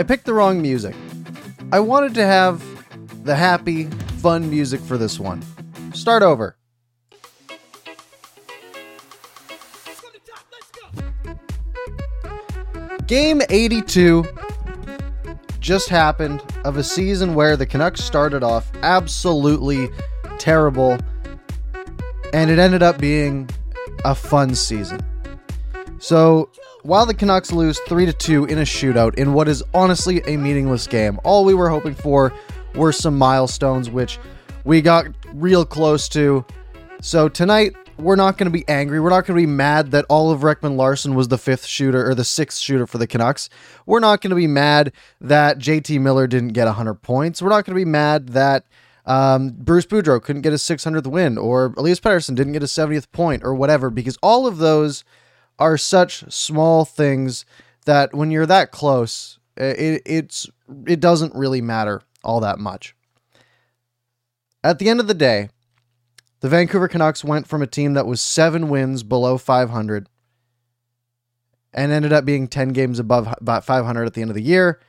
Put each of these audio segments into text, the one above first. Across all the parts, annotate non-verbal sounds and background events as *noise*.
I picked the wrong music. I wanted to have the happy, fun music for this one. Start over. Game 82 just happened of a season where the Canucks started off absolutely terrible and it ended up being a fun season. So, while the Canucks lose 3 to 2 in a shootout in what is honestly a meaningless game, all we were hoping for were some milestones which we got real close to. So, tonight we're not going to be angry. We're not going to be mad that Oliver Ekman-Larsson was the fifth shooter or the sixth shooter for the Canucks. We're not going to be mad that JT Miller didn't get 100 points. We're not going to be mad that um, Bruce Boudreau couldn't get his 600th win or Elias Pettersson didn't get his 70th point or whatever, because all of those are such small things that when you're that close, it, it's it doesn't really matter all that much. At the end of the day, the Vancouver Canucks went from a team that was seven wins below 500 and ended up being 10 games above about 500 at the end of the year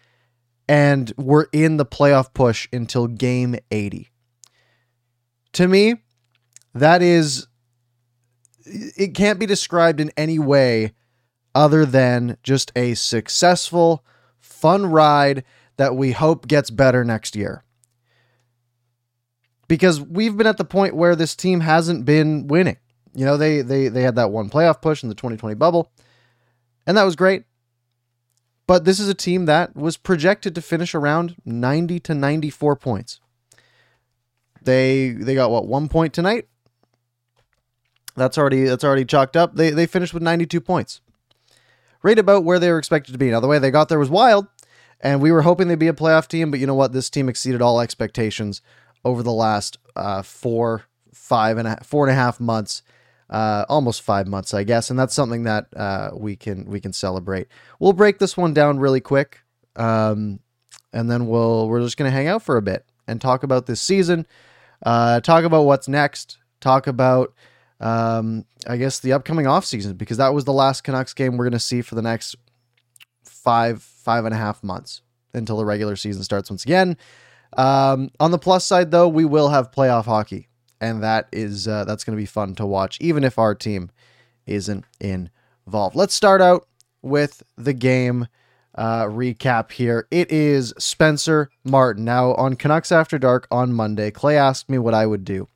and were in the playoff push until game 80. To me, that is it can't be described in any way other than just a successful, fun ride that we hope gets better next year. Because we've been at the point where this team hasn't been winning. You know, they they they had that one playoff push in the 2020 bubble, and that was great. But this is a team that was projected to finish around 90 to 94 points. They they got what one point tonight. That's already that's already chalked up. They they finished with 92 points. Right about where they were expected to be. Now the way they got there was wild, and we were hoping they'd be a playoff team. But you know what? This team exceeded all expectations over the last uh, four, five and a, four and a half months, uh, almost five months, I guess. And that's something that uh, we can we can celebrate. We'll break this one down really quick, um, and then we'll we're just gonna hang out for a bit and talk about this season uh, talk about what's next. Talk about, um, I guess, the upcoming off season because that was the last Canucks game we're going to see for the next five, five and a half months until the regular season starts once again. Um, on the plus side, though, we will have playoff hockey, and that is uh, that's going to be fun to watch, even if our team isn't involved. Let's start out with the game uh, recap here. It is Spencer Martin. Now, on Canucks After Dark on Monday, Clay asked me what I would do.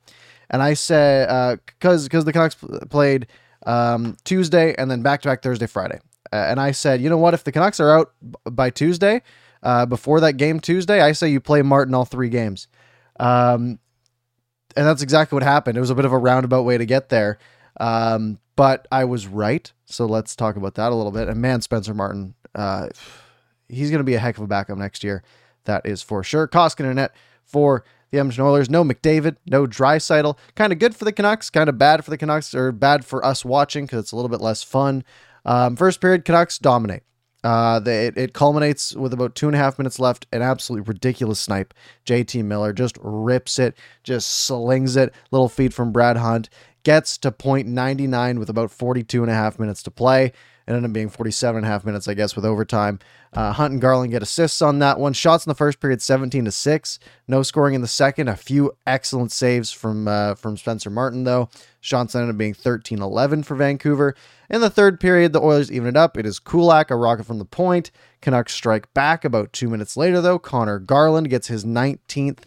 And I said, because uh, because the Canucks played um, Tuesday and then back to back Thursday, Friday. Uh, and I said, you know what? If the Canucks are out b- by Tuesday, uh, before that game Tuesday, I say you play Martin all three games. Um, and that's exactly what happened. It was a bit of a roundabout way to get there. Um, but I was right. So let's talk about that a little bit. And man, Spencer Martin uh, he's going to be a heck of a backup next year. That is for sure. Koskinen net for the Edmonton Oilers. No McDavid, no Draisaitl. Kind of good for the Canucks, kind of bad for the Canucks, or bad for us watching because it's a little bit less fun. Um, first period, Canucks dominate. Uh, it, it, culminates with about two and a half minutes left. An absolutely ridiculous snipe. JT Miller just rips it, just slings it. Little feed from Brad Hunt. Gets to point 99 with about 42 and a half minutes to play. It ended up being 47 and a half minutes, I guess, with overtime. Uh, Hunt and Garland get assists on that one. Shots in the first period, 17 to 6. No scoring in the second. A few excellent saves from uh, from Spencer Martin, though. Shots ended up being 13 11 for Vancouver. In the third period, the Oilers even it up. It is Kulak, a rocket from the point. Canucks strike back about two minutes later, though. Conor Garland gets his 19th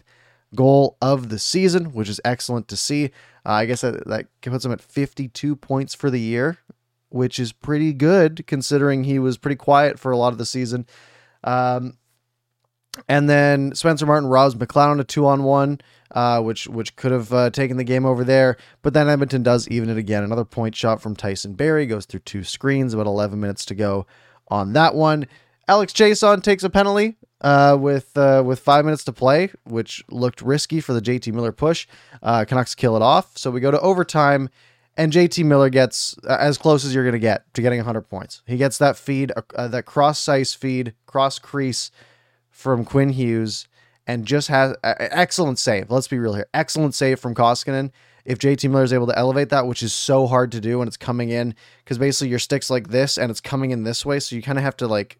goal of the season, which is excellent to see. Uh, I guess that, that puts him at 52 points for the year which is pretty good considering he was pretty quiet for a lot of the season. Um, and then Spencer Martin robs McLeod a two on one, uh, which which could have uh, taken the game over there. But then Edmonton does even it again. Another point shot from Tyson Barrie goes through two screens. About 11 minutes to go on that one. Alex Chiasson takes a penalty uh, with uh, with five minutes to play, which looked risky for the JT Miller push. Uh, Canucks kill it off. So we go to overtime and JT Miller gets uh, as close as you're going to get to getting 100 points. He gets that feed, uh, uh that cross ice feed, cross crease from Quinn Hughes, and just has uh, excellent save. Let's be real here. Excellent save from Koskinen. If JT Miller is able to elevate that, which is so hard to do when it's coming in, because basically your stick's like this and it's coming in this way, so you kind of have to like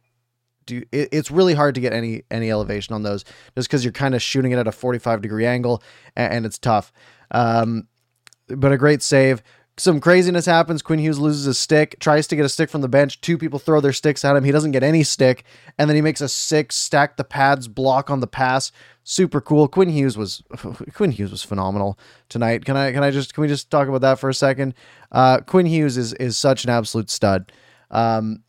do it, it's really hard to get any any elevation on those just because you're kind of shooting it at a 45 degree angle and, and it's tough. Um, but a great save. Some craziness happens. Quinn Hughes loses his stick, tries to get a stick from the bench. Two people throw their sticks at him. He doesn't get any stick, and then he makes a six stack the pads block on the pass. Super cool. Quinn Hughes was *laughs* Quinn Hughes was phenomenal tonight. Can I can I just can we just talk about that for a second? Uh, Quinn Hughes is is such an absolute stud. Um,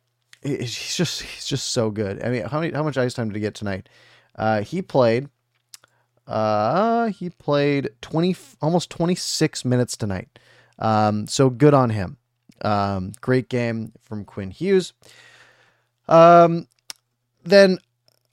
he's just he's just so good. I mean, how many how much ice time did he get tonight? Uh, he played. Uh, he played twenty almost twenty six minutes tonight. Um, so good on him. Um, great game from Quinn Hughes. Um, then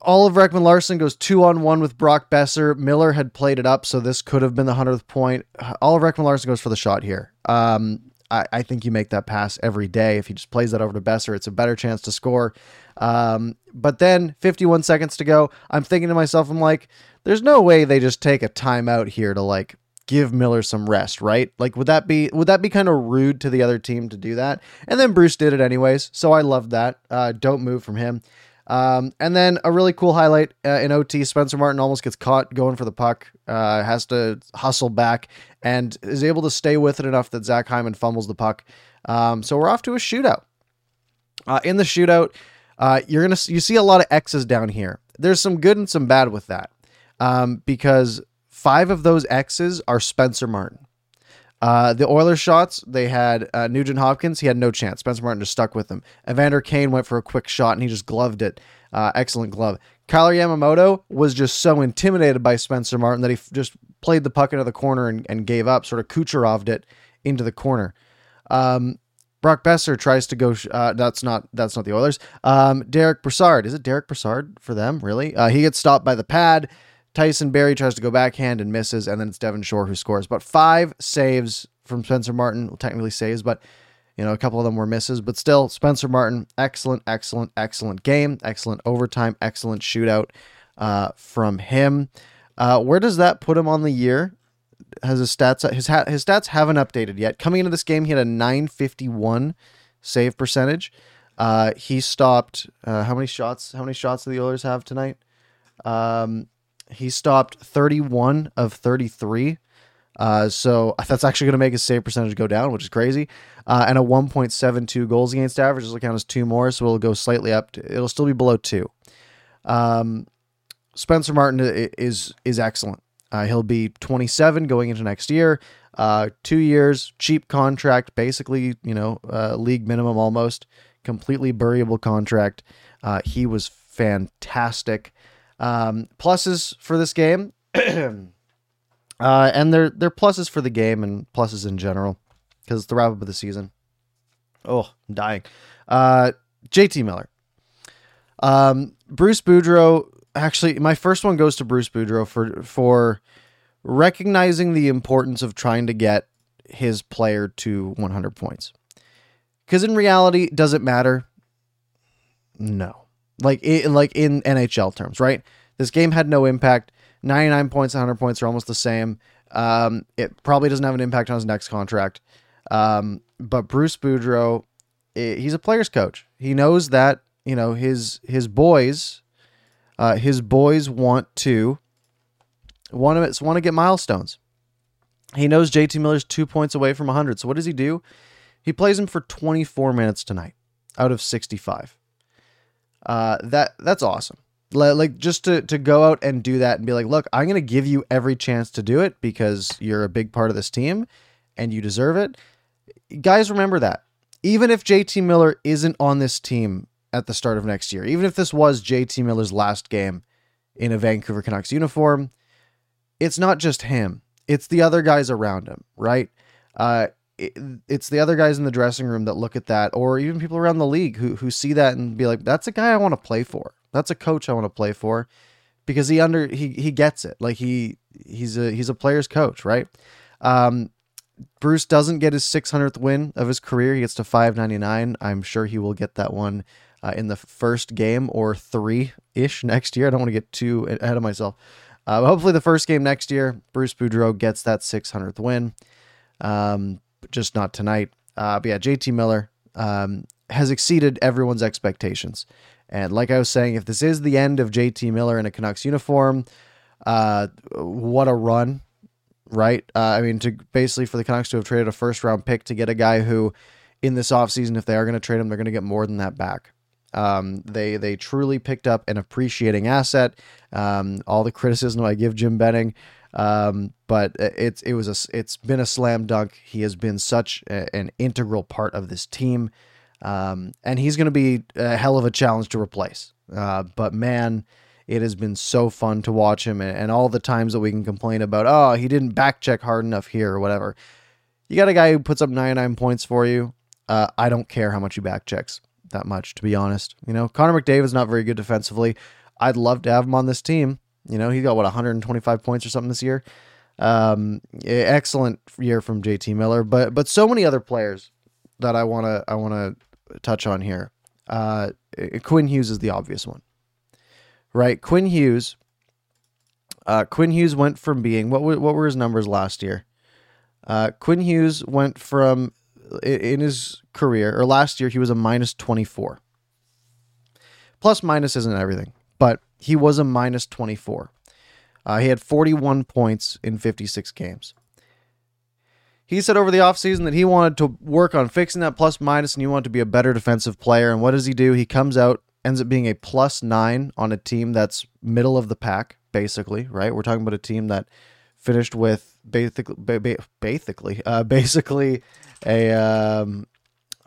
Oliver Ekman-Larsson goes two on one with Brock Boeser. Miller had played it up, so this could have been the hundredth point. Oliver Ekman-Larsson goes for the shot here. Um, I, I, think you make that pass every day. If he just plays that over to Boeser, it's a better chance to score. Um, but then 51 seconds to go, I'm thinking to myself, I'm like, there's no way they just take a timeout here to like give Miller some rest, right? Like would that be would that be kind of rude to the other team to do that? And then Bruce did it anyways, so I love that. Uh, don't move from him. Um, and then a really cool highlight uh, in OT: Spencer Martin almost gets caught going for the puck, uh, has to hustle back, and is able to stay with it enough that Zach Hyman fumbles the puck. Um, so we're off to a shootout. Uh, in the shootout, uh, you're gonna you see a lot of X's down here. There's some good and some bad with that, um, because five of those X's are Spencer Martin. Uh, the Oilers shots, they had uh, Nugent Hopkins. He had no chance. Spencer Martin just stuck with him. Evander Kane went for a quick shot and he just gloved it. Uh, excellent glove. Kailer Yamamoto was just so intimidated by Spencer Martin that he f- just played the puck into the corner and, and gave up, sort of Kucheroved it into the corner. Um, Brock Boeser tries to go. Sh- uh, that's not that's not the Oilers. Um, Derek Brassard is it Derek Brassard for them? Really? Uh, he gets stopped by the pad. Tyson Barrie tries to go backhand and misses, and then it's Devin Shore who scores. But five saves from Spencer Martin, well, technically saves, but you know, a couple of them were misses, but still, Spencer Martin, excellent, excellent, excellent game, excellent overtime, excellent shootout uh, from him. Uh, where does that put him on the year? Has his stats his ha- his stats haven't updated yet. Coming into this game, he had a 951 save percentage. Uh, he stopped uh, how many shots? How many shots do the Oilers have tonight? Um, he stopped 31 of 33. Uh, so that's actually going to make his save percentage go down, which is crazy. Uh, and a 1.72 goals against average. Will count as two more, so it'll go slightly up. To, it'll still be below two. Um, Spencer Martin is is excellent. Uh, he'll be 27 going into next year. Uh, two years, cheap contract, basically, you know, uh, league minimum almost, completely buriable contract. Uh, he was fantastic. Um, pluses for this game, *clears throat* uh, and they're they're pluses for the game and pluses in general because it's the wrap up of the season. Oh, I'm dying. Uh, JT Miller. Um, Bruce Boudreau. Actually, my first one goes to Bruce Boudreau for for recognizing the importance of trying to get his player to 100 points. Because in reality, does it matter? No like it, like in NHL terms, right? This game had no impact. 99 points, 100 points are almost the same. Um, it probably doesn't have an impact on his next contract. Um, but Bruce Boudreau, he's a player's coach. He knows that you know his his boys, uh, his boys want to want to want to get milestones. He knows JT Miller's two points away from 100. So what does he do? He plays him for 24 minutes tonight out of 65. Uh, that that's awesome. Like just to to go out and do that and be like, look, I'm gonna give you every chance to do it because you're a big part of this team and you deserve it. Guys, remember that. Even if JT Miller isn't on this team at the start of next year, even if this was JT Miller's last game in a Vancouver Canucks uniform, it's not just him. It's the other guys around him, right? Uh, it, it's the other guys in the dressing room that look at that, or even people around the league who who see that and be like, "That's a guy I want to play for. That's a coach I want to play for," because he under he he gets it. Like he he's a he's a player's coach, right? Um, Bruce doesn't get his 600th win of his career. He gets to 599. I'm sure he will get that one uh, in the first game or three ish next year. I don't want to get too ahead of myself. Uh, hopefully, the first game next year, Bruce Boudreau gets that 600th win. Um, just not tonight. Uh, but yeah, JT Miller um, has exceeded everyone's expectations. And like I was saying, if this is the end of JT Miller in a Canucks uniform, uh, what a run, right? Uh, I mean, to basically for the Canucks to have traded a first round pick to get a guy who, in this offseason, if they are going to trade him, they're going to get more than that back. Um, they they truly picked up an appreciating asset. Um, all the criticism I give Jim Benning, um, but it's it was a it's been a slam dunk. He has been such a, an integral part of this team, um, and he's going to be a hell of a challenge to replace. Uh, but man, it has been so fun to watch him, and, and all the times that we can complain about, oh, he didn't back check hard enough here or whatever. You got a guy who puts up 99 points for you. Uh, I don't care how much he back checks that much, to be honest. You know, Connor McDavid's not very good defensively. I'd love to have him on this team. You know, he got what 125 points or something this year. Um, excellent year from JT Miller, but but so many other players that I wanna I wanna touch on here. Uh, Quinn Hughes is the obvious one, right? Quinn Hughes. Uh, Quinn Hughes went from being what what were his numbers last year? Uh, Quinn Hughes went from in his career or last year he was a minus 24 plus minus isn't everything but he was a minus 24 uh, he had 41 points in 56 games. He said over the offseason that he wanted to work on fixing that plus minus and he wanted to be a better defensive player. And what does he do? He comes out ends up being a plus nine on a team that's middle of the pack basically right? We're talking about a team that finished with basically basically uh, *laughs* basically a um,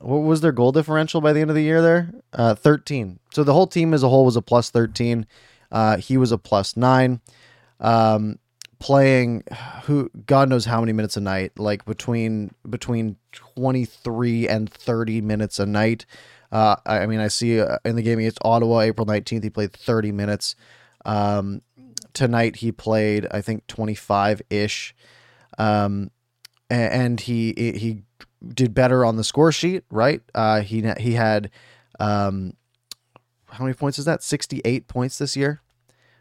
what was their goal differential by the end of the year there? Uh, 13. So the whole team as a whole was a plus 13. Uh, he was a plus nine. Um, playing *sighs* who God knows how many minutes a night, like between between 23 and 30 minutes a night. Uh, I mean, I see uh, in the game against Ottawa, April 19th, he played 30 minutes. Um, tonight he played, I think, 25 ish. Um, and he he did better on the score sheet, right? Uh, he he had um, how many points is that? Sixty eight points this year,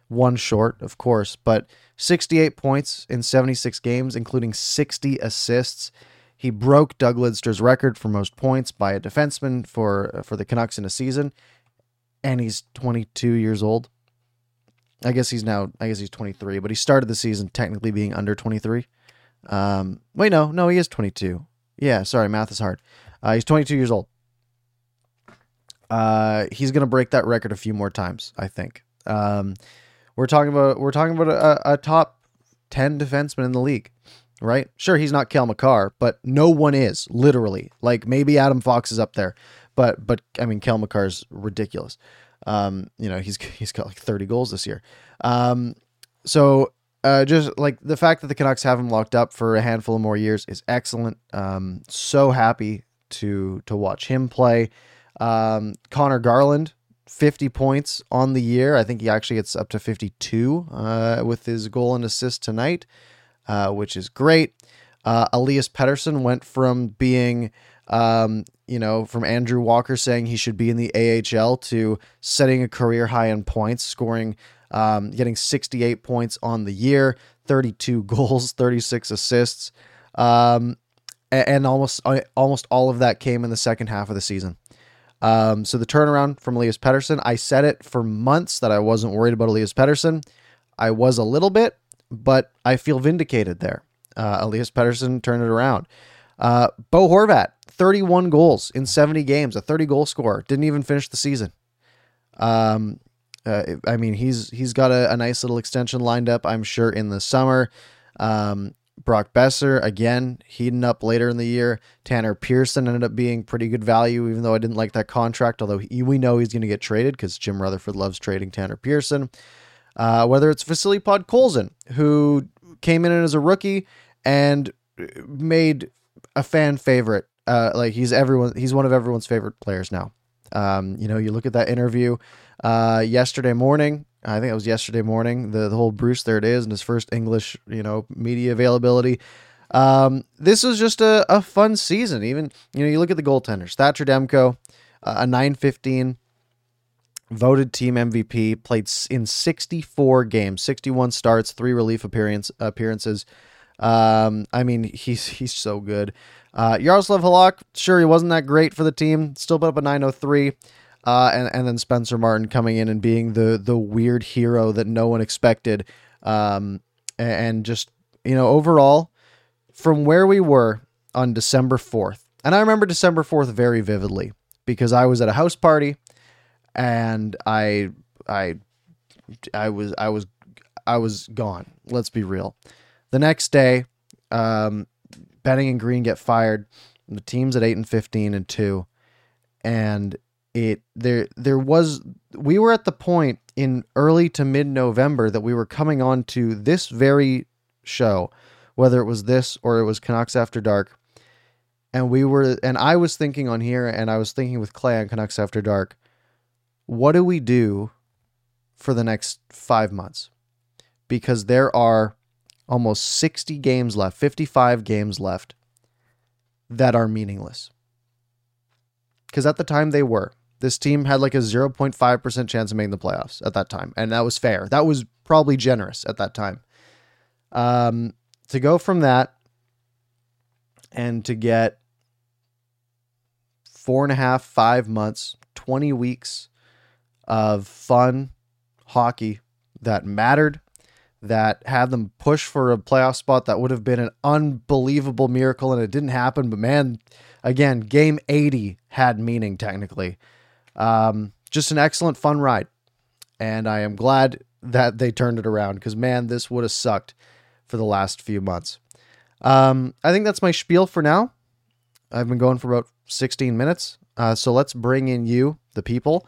one short, of course, but sixty eight points in seventy six games, including sixty assists. He broke Doug Lidster's record for most points by a defenseman for for the Canucks in a season, and he's twenty two years old. I guess he's now. I guess he's twenty three, but he started the season technically being under twenty three. Um, wait, no, no, he is twenty two. Yeah, sorry, math is hard. Uh, he's 22 years old. Uh, he's gonna break that record a few more times, I think. Um, we're talking about we're talking about a, a top 10 defenseman in the league, right? Sure, he's not Cale Makar, but no one is literally. Like maybe Adam Fox is up there, but but I mean, Cale Makar's ridiculous. Um, you know, he's *laughs* he's got like 30 goals this year. Um, so uh, just like the fact that the Canucks have him locked up for a handful of more years is excellent. Um, so happy to to watch him play. Um, Conor Garland, 50 points on the year. I think he actually gets up to 52 uh, with his goal and assist tonight, uh, which is great. Uh, Elias Pettersson went from being, um, you know, from Andrew Walker saying he should be in the AHL to setting a career high in points, scoring um, getting 68 points on the year, 32 *laughs* goals, 36 assists, um, and, almost uh, almost all of that came in the second half of the season. Um, so the turnaround from Elias Pettersson, I said it for months that I wasn't worried about Elias Pettersson. I was a little bit, but I feel vindicated there. Uh, Elias Pettersson turned it around. Uh, Bo Horvat, 31 goals in 70 games, a 30 goal scorer, didn't even finish the season. Um, uh, I mean, he's he's got a, a, nice little extension lined up, I'm sure, in the summer. Um, Brock Boeser again, heating up later in the year. Tanner Pearson ended up being pretty good value, even though I didn't like that contract, although he, we know he's going to get traded because Jim Rutherford loves trading Tanner Pearson. Uh, whether it's Vasily Podkolzin, who came in as a rookie and made a fan favorite. Uh, like he's everyone, he's one of everyone's favorite players now. Um, you know, you look at that interview uh, yesterday morning. I think it was yesterday morning. The the whole Bruce there it is and his first English you know media availability. Um, this was just a, a fun season. Even you know you look at the goaltenders. Thatcher Demko, uh, a nine fifteen, voted team MVP. Played in sixty four games, sixty one starts, three relief appearance appearances. Um, I mean he's he's so good. Uh, Yaroslav Halak, sure he wasn't that great for the team. Still put up a 903. Uh, and and then Spencer Martin coming in and being the the weird hero that no one expected, um, and just you know overall from where we were on December fourth, and I remember December fourth very vividly because I was at a house party, and I I I was I was I was gone. Let's be real. The next day, um, Benning and Green get fired. The team's at eight and fifteen and two, and it there there was we were at the point in early to mid November that we were coming on to this very show, whether it was this or it was Canucks After Dark, and we were and I was thinking on here, and I was thinking with Clay on Canucks After Dark, what do we do for the next five months? Because there are almost 60 games left, 55 games left that are meaningless. Because at the time they were. This team had like a 0.5% chance of making the playoffs at that time. And that was fair. That was probably generous at that time. Um, to go from that and to get four and a half, five months, 20 weeks of fun hockey that mattered, that had them push for a playoff spot that would have been an unbelievable miracle and it didn't happen. But man, again, game 80 had meaning technically. Um, just an excellent fun ride. And I am glad that they turned it around because, man, this would have sucked for the last few months. Um, I think that's my spiel for now. I've been going for about 16 minutes. Uh, so let's bring in you, the people,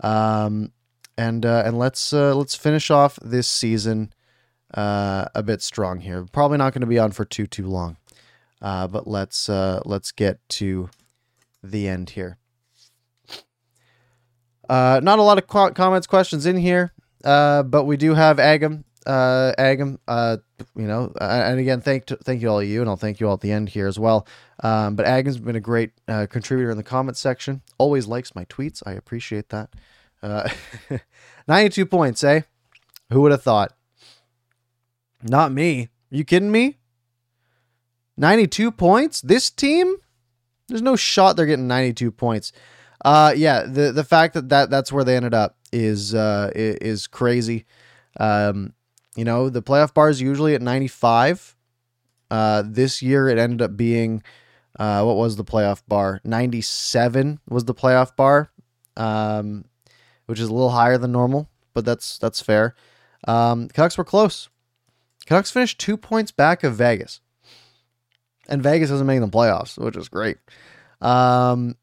um, and uh, and let's uh, let's finish off this season uh, a bit strong here. Probably not going to be on for too too long, uh, but let's uh, let's get to the end here. Uh, not a lot of qu- comments, questions in here, uh, but we do have Agam. Uh, Agam, uh, you know, and again, thank thank you all of you, and I'll thank you all at the end here as well. Um, but Agam's been a great uh, contributor in the comments section. Always likes my tweets. I appreciate that. Uh, *laughs* 92 points, eh? Who would have thought? Not me. You kidding me? 92 points? This team? There's no shot they're getting 92 points. Uh, yeah, the the fact that, that that's where they ended up is uh is crazy. Um, you know, the playoff bar is usually at 95. Uh, this year it ended up being uh, what was the playoff bar? 97 was the playoff bar, um, which is a little higher than normal, but that's that's fair. Um, Canucks were close. Canucks finished two points back of Vegas, and Vegas isn't making the playoffs, which is great. Um,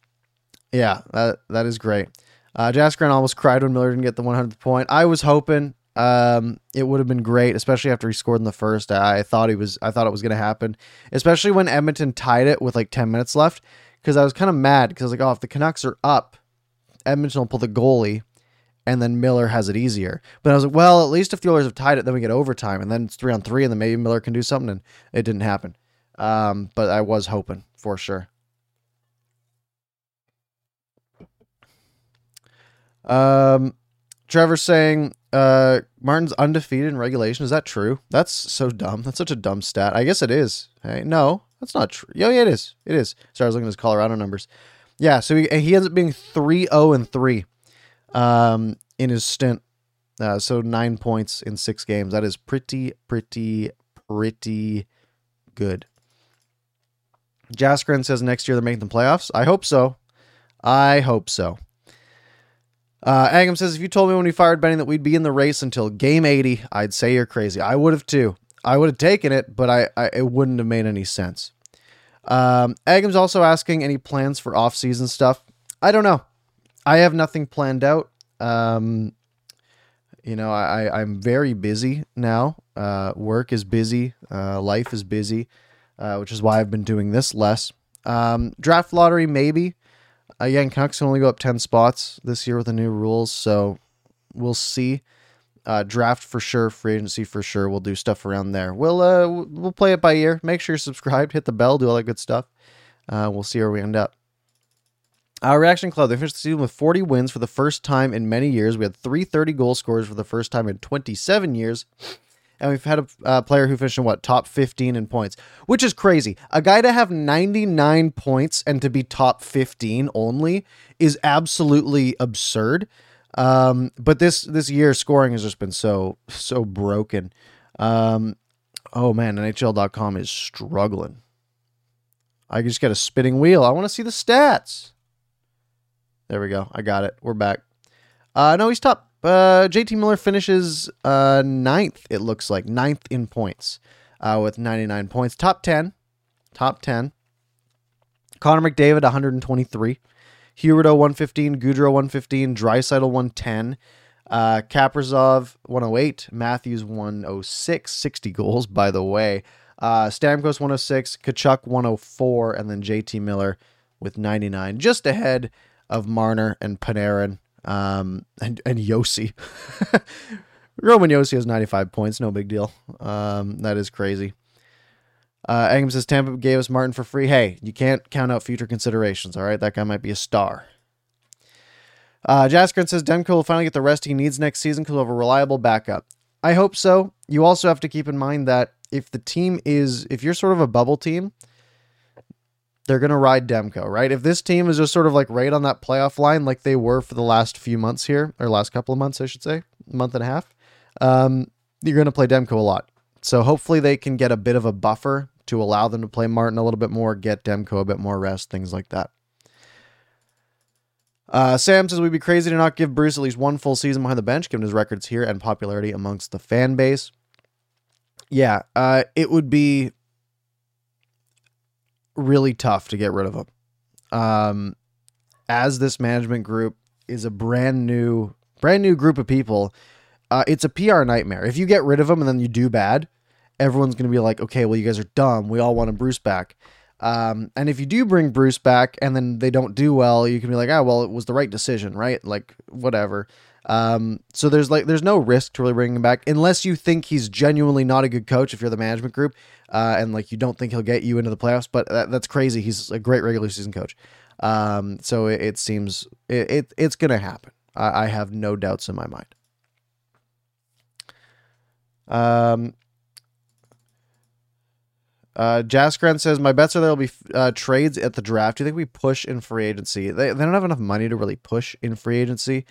yeah, that that is great. Uh, Jaskran almost cried when Miller didn't get the 100th point. I was hoping um, it would have been great, especially after he scored in the first. I thought he was. I thought it was going to happen, especially when Edmonton tied it with like 10 minutes left. Because I was kind of mad because I was like, oh, if the Canucks are up, Edmonton will pull the goalie, and then Miller has it easier. But I was like, well, at least if the Oilers have tied it, then we get overtime, and then it's three on three, and then maybe Miller can do something. And it didn't happen. Um, but I was hoping for sure. Um, Trevor saying uh, Martin's undefeated in regulation. Is that true? That's so dumb. That's such a dumb stat. I guess it is. Hey, no, that's not true. Yeah, yeah, it is. It is. Sorry, I was looking at his Colorado numbers. Yeah, so he, he ends up being 3 0 and 3 um, in his stint. Uh, so nine points in six games. That is pretty, pretty, pretty good. Jaskren says next year they're making the playoffs. I hope so. I hope so. Uh, Agam says, if you told me when we fired Benning that we'd be in the race until game 80, I'd say you're crazy. I would have too. I would have taken it, but I, I it wouldn't have made any sense. Um, Agam's also asking any plans for off-season stuff. I don't know. I have nothing planned out. Um, you know, I, I'm very busy now. Uh, work is busy. Uh, life is busy, uh, which is why I've been doing this less. Um, draft lottery, maybe. Again, Canucks can only go up 10 spots this year with the new rules, so we'll see. Uh, draft for sure, free agency for sure. We'll do stuff around there. We'll uh, we'll play it by ear. Make sure you're subscribed, hit the bell, do all that good stuff. Uh, we'll see where we end up. Our Reaction Club, they finished the season with 40 wins for the first time in many years. We had 330 goal scorers for the first time in 27 years. And we've had a uh, player who finished in what top 15 in points, which is crazy. A guy to have 99 points and to be top 15 only is absolutely absurd. Um, but this this year scoring has just been so so broken. Um, oh man, NHL.com is struggling. I just got a spinning wheel. I want to see the stats. There we go. I got it. We're back. Uh, no, he's top. Uh, JT Miller finishes uh, ninth, it looks like. Ninth in points uh, with 99 points. Top 10. Top 10. Connor McDavid, 123. Huberdeau, 115. Gaudreau, 115. Draisaitl, 110. Uh, Kaprizov, 108. Matthews, 106. 60 goals, *laughs* by the way. Uh, Stamkos, 106. Tkachuk, 104. And then JT Miller with 99. Just ahead of Marner and Panarin um, and, and Josi. *laughs* Roman Josi has 95 points. No big deal. Um, that is crazy. Uh, Angam says Tampa gave us Martin for free. Hey, you can't count out future considerations. All right, that guy might be a star. Uh, Jaskrin says Demko will finally get the rest he needs next season because he'll have a reliable backup. I hope so. You also have to keep in mind that if the team is, if you're sort of a bubble team, they're going to ride Demko, right? If this team is just sort of like right on that playoff line, like they were for the last few months here, or last couple of months, I should say, month and a half, um, you're going to play Demko a lot. So hopefully they can get a bit of a buffer to allow them to play Martin a little bit more, get Demko a bit more rest, things like that. Uh, Sam says we'd be crazy to not give Bruce at least one full season behind the bench, given his records here and popularity amongst the fan base. Yeah, uh, it would be really tough to get rid of them. Um, as this management group is a brand new, brand new group of people, uh, it's a PR nightmare. If you get rid of them and then you do bad, everyone's going to be like, okay, well, you guys are dumb. We all want a Bruce back. Um, and if you do bring Bruce back and then they don't do well, you can be like, oh, well, it was the right decision, right? Like, whatever. Um, so there's like there's no risk to really bringing him back unless you think he's genuinely not a good coach. If you're the management group, uh, and like you don't think he'll get you into the playoffs, but that, that's crazy. He's a great regular season coach. Um, so it, it seems it, it, it's gonna happen. I, I have no doubts in my mind. Um, uh, Jaskran says, My bets are there will be uh, trades at the draft. Do you think we push in free agency? They, they don't have enough money to really push in free agency.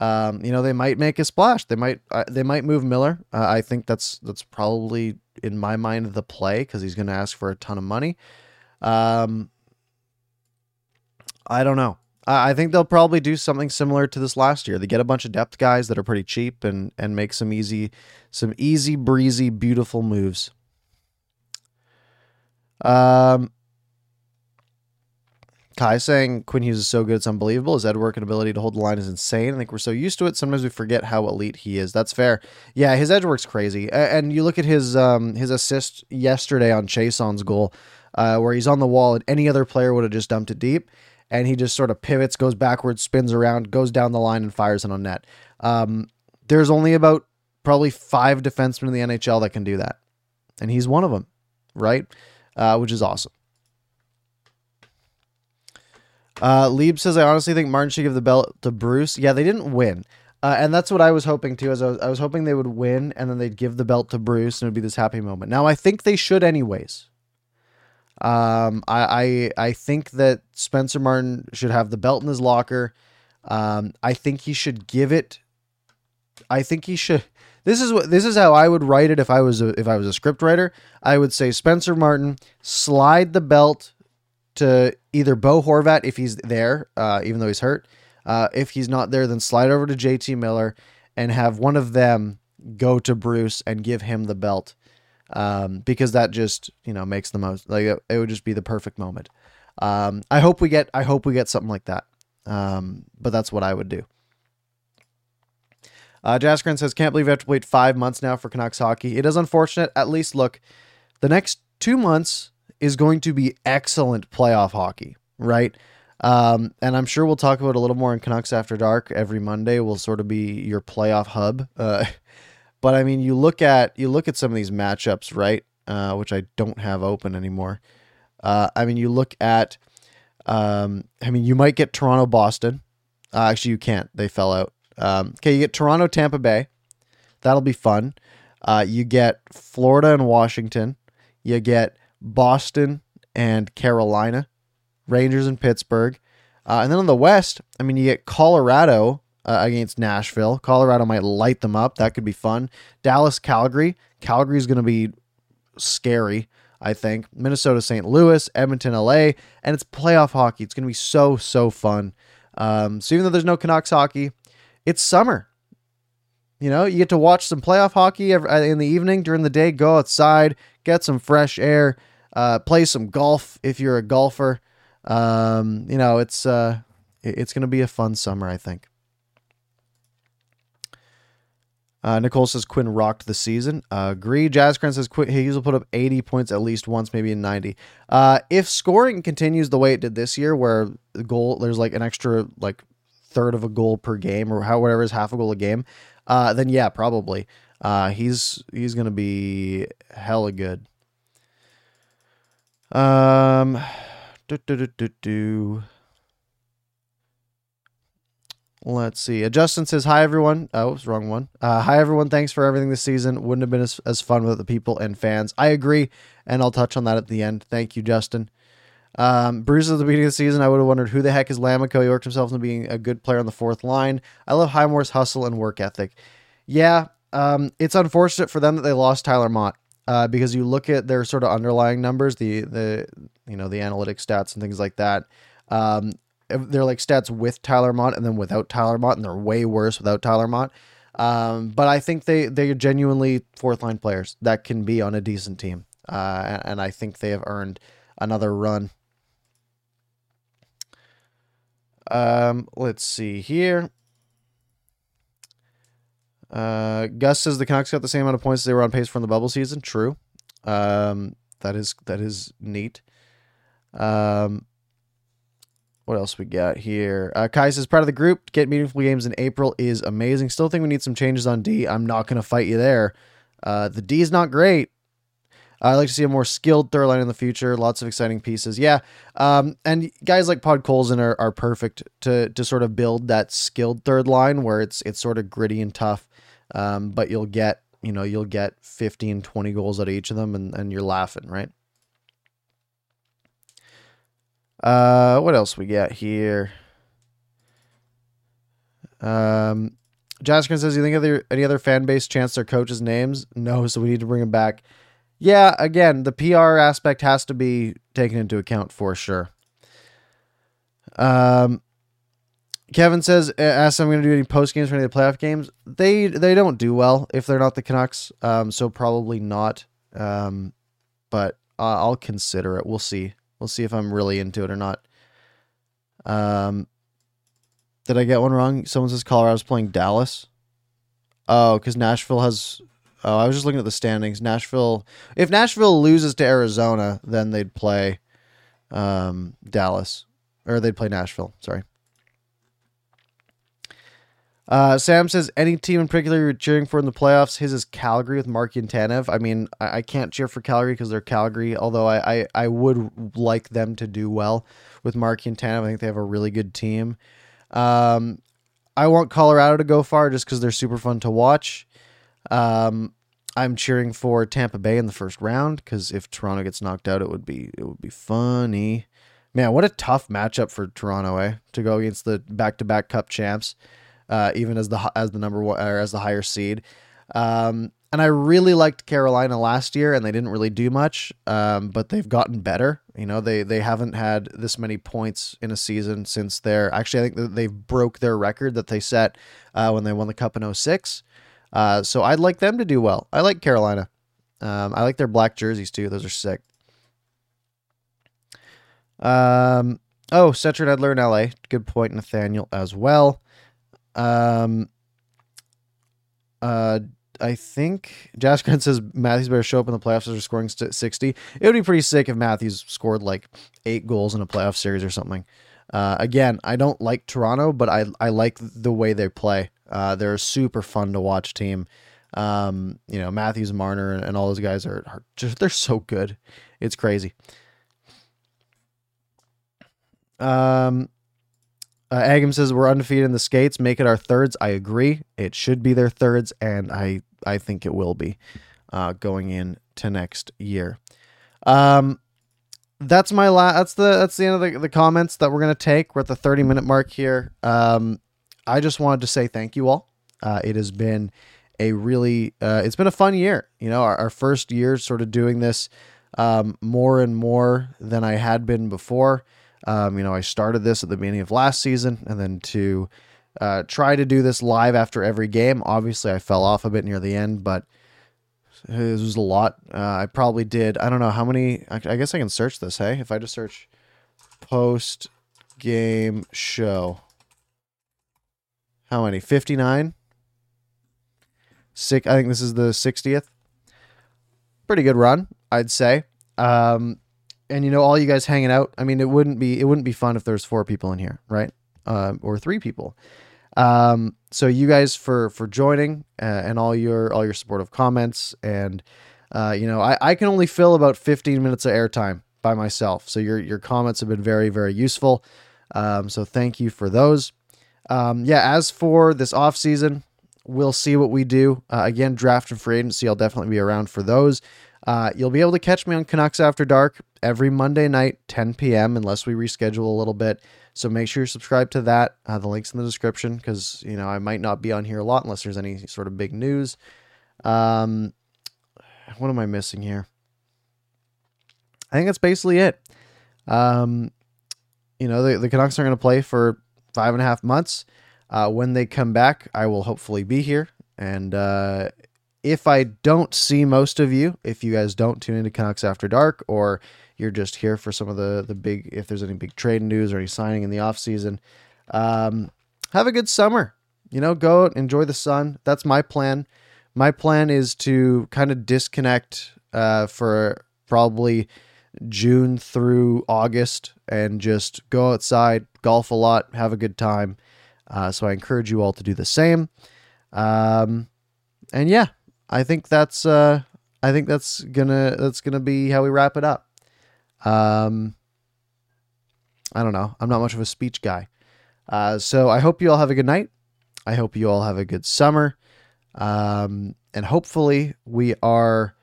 Um, you know, they might make a splash. They might uh, they might move Miller. Uh, I think that's that's probably in my mind the play because he's going to ask for a ton of money. Um, I don't know. I, I think they'll probably do something similar to this last year. They get a bunch of depth guys that are pretty cheap and and make some easy some easy breezy beautiful moves. Um, Kai saying Quinn Hughes is so good, it's unbelievable. His edge work and ability to hold the line is insane. I think we're so used to it. Sometimes we forget how elite he is. That's fair. Yeah, his edge work's crazy. And you look at his um, his assist yesterday on Chiasson's goal, uh, where he's on the wall, and any other player would have just dumped it deep, and he just sort of pivots, goes backwards, spins around, goes down the line, and fires it on net. Um, there's only about probably five defensemen in the NHL that can do that, and he's one of them, right? Uh, which is awesome. Uh, Lieb says, I honestly think Martin should give the belt to Bruce. Yeah, they didn't win. Uh, and that's what I was hoping too. As I was, I was hoping they would win, and then they'd give the belt to Bruce, and it would be this happy moment. Now I think they should, anyways. Um, I, I I think that Spencer Martin should have the belt in his locker. Um, I think he should give it. I think he should. *laughs* This is what this is how I would write it if I was a, if I was a script writer. I would say Spencer Martin slide the belt to either Bo Horvat if he's there, uh, even though he's hurt. Uh, if he's not there, then slide over to JT Miller and have one of them go to Bruce and give him the belt. Um, because that just you know makes the most like it, it would just be the perfect moment. Um, I hope we get I hope we get something like that. Um, but that's what I would do. Uh, Jaskran says, "Can't believe we have to wait five months now for Canucks hockey. It is unfortunate. At least look, the next two months is going to be excellent playoff hockey, right? Um, and I'm sure we'll talk about a little more in Canucks After Dark every Monday. Will sort of be your playoff hub. Uh, *laughs* but I mean, you look at you look at some of these matchups, right? Uh, which I don't have open anymore. Uh, I mean, you look at. Um, I mean, you might get Toronto Boston. Uh, actually, you can't. They fell out. Um, okay, you get Toronto Tampa Bay. That'll be fun. Uh, you get Florida and Washington. You get Boston and Carolina, Rangers and Pittsburgh. Uh, and then on the West, I mean, you get Colorado uh, against Nashville. Colorado might light them up. That could be fun. Dallas, Calgary. Calgary is going to be scary, I think. Minnesota, St. Louis, Edmonton, LA. And it's playoff hockey. It's going to be so, so fun. Um, so even though there's no Canucks hockey, it's summer. You know, you get to watch some playoff hockey uh, in the evening during the day, go outside, get some fresh air, uh, play some golf if you're a golfer. Um, you know, it's uh, it's going to be a fun summer, I think. Uh, Nicole says Quinn rocked the season. Uh, agree. Jazzcran says Quinn Hughes will put up 80 points at least once, maybe in 90. Uh, if scoring continues the way it did this year, where the goal there's like an extra like third of a goal per game or how whatever is half a goal a game, uh, then yeah, probably. Uh, he's he's gonna be hella good. Um, do, do, do, do, do. Let's see. Uh, Justin says, Hi, everyone. Oh, it's wrong one. Uh, hi, everyone. Thanks for everything this season. Wouldn't have been as, as fun without the people and fans. I agree, and I'll touch on that at the end. Thank you, Justin. Um, Bruce at the beginning of the season, I would have wondered who the heck is Lammikko. He worked himself into being a good player on the fourth line. I love Highmore's hustle and work ethic. Yeah, um, it's unfortunate for them that they lost Tyler Motte. Uh, because you look at their sort of underlying numbers, the the you know the analytic stats and things like that. Um, they're like stats with Tyler Motte and then without Tyler Motte, and they're way worse without Tyler Motte. Um, but I think they they are genuinely fourth line players that can be on a decent team, uh, and I think they have earned another run. Um, let's see here. Uh, Gus says the Canucks got the same amount of points they were on pace from the bubble season. True. Um, that is that is neat. Um, what else we got here? Uh, Kai says part of the group get meaningful games in April is amazing. Still think we need some changes on D. I'm not going to fight you there. Uh, the D is not great. I'd like to see a more skilled third line in the future. Lots of exciting pieces. Yeah. Um, and guys like Podkolzin are, are perfect to to sort of build that skilled third line where it's it's sort of gritty and tough. Um, but you'll get, you know, you'll get 15, 20 goals out of each of them and, and you're laughing, right? Uh, what else we got here? Um, Jaskrin says, "You think other any other fan base chance their coaches' names? No, so we need to bring them back." Yeah, again, the PR aspect has to be taken into account for sure. Um, Kevin says, "Ask I'm going to do any post games for any of the playoff games. They they don't do well if they're not the Canucks, um, so probably not. Um, but I'll consider it. We'll see. We'll see if I'm really into it or not. Um, did I get one wrong? Someone says Colorado's playing Dallas. Oh, because Nashville has. Oh, I was just looking at the standings. Nashville. If Nashville loses to Arizona, then they'd play um, Dallas, or they'd play Nashville. Sorry. Uh, Sam says any team in particular you're cheering for in the playoffs. His is Calgary with Marky and Tanev. I mean, I, I can't cheer for Calgary because they're Calgary. Although I, I, I would like them to do well with Marky and Tanev. I think they have a really good team. Um, I want Colorado to go far just because they're super fun to watch. Um, I'm cheering for Tampa Bay in the first round because if Toronto gets knocked out, it would be it would be funny. Man, what a tough matchup for Toronto, eh? To go against the back-to-back Cup champs uh, even as the as the number one or as the higher seed. Um, and I really liked Carolina last year, and they didn't really do much, um, but they've gotten better. You know, they they haven't had this many points in a season since their actually I think they've broke their record that they set uh, when they won the Cup in 06. Uh, so I'd like them to do well. I like Carolina. Um, I like their black jerseys too; those are sick. Um, oh, Cedric Edler in LA. Good point, Nathaniel as well. Um, uh, I think Josh Grant says Matthews better show up in the playoffs after scoring 60. It would be pretty sick if Matthews scored like eight goals in a playoff series or something. Uh, again, I don't like Toronto, but I I like the way they play. Uh, they're a super fun to watch team. Um, you know, Matthews, Marner, and, and all those guys are, are just they're so good. It's crazy. Um, uh, Agam says we're undefeated in the skates. Make it our thirds. I agree. It should be their thirds, and I I think it will be uh, going in to next year. Um, that's my last. That's the that's the end of the, the comments that we're gonna take. We're at the thirty minute mark here. Um, I just wanted to say thank you all. Uh, it has been a really uh, it's been a fun year. You know, our, our first year sort of doing this um, more and more than I had been before. Um, you know, I started this at the beginning of last season, and then to uh, try to do this live after every game. Obviously, I fell off a bit near the end, but it was a lot. Uh, I probably did. I don't know how many. I, I guess I can search this. Hey, if I just search post game show, how many? Fifty nine. Six. I think this is the sixtieth. Pretty good run, I'd say. Um, and you know, all you guys hanging out. I mean, it wouldn't be it wouldn't be fun if there's four people in here, right? Uh, or three people. Um, so you guys for for joining uh, and all your all your supportive comments and uh, you know I, I can only fill about 15 minutes of airtime by myself. So your your comments have been very very useful. Um, so thank you for those. Um, yeah, as for this off season, we'll see what we do. Uh, again, draft and free agency, I'll definitely be around for those. Uh, you'll be able to catch me on Canucks After Dark every Monday night, 10 p.m., unless we reschedule a little bit. So make sure you subscribe to that. Uh, the link's in the description because you know I might not be on here a lot unless there's any sort of big news. Um, what am I missing here? I think that's basically it. Um, you know the the Canucks are going to play for five and a half months. Uh, when they come back, I will hopefully be here. And uh, if I don't see most of you, if you guys don't tune into Canucks After Dark, or you're just here for some of the the big if there's any big trade news or any signing in the off season. Um, have a good summer. You know, go out, enjoy the sun. That's my plan. My plan is to kind of disconnect uh, for probably June through August and just go outside, golf a lot, have a good time. Uh, so I encourage you all to do the same. Um, and yeah, I think that's uh, I think that's gonna that's gonna be how we wrap it up. Um, I don't know. I'm not much of a speech guy. Uh, so I hope you all have a good night. I hope you all have a good summer. Um, and hopefully we are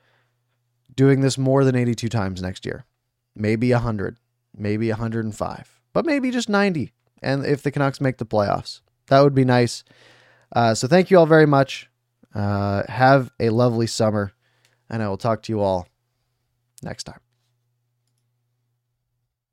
doing this more than 82 times next year. Maybe 100, maybe 105, but maybe just 90. And if the Canucks make the playoffs, that would be nice. Uh, so thank you all very much. Uh, have a lovely summer, and I will talk to you all next time.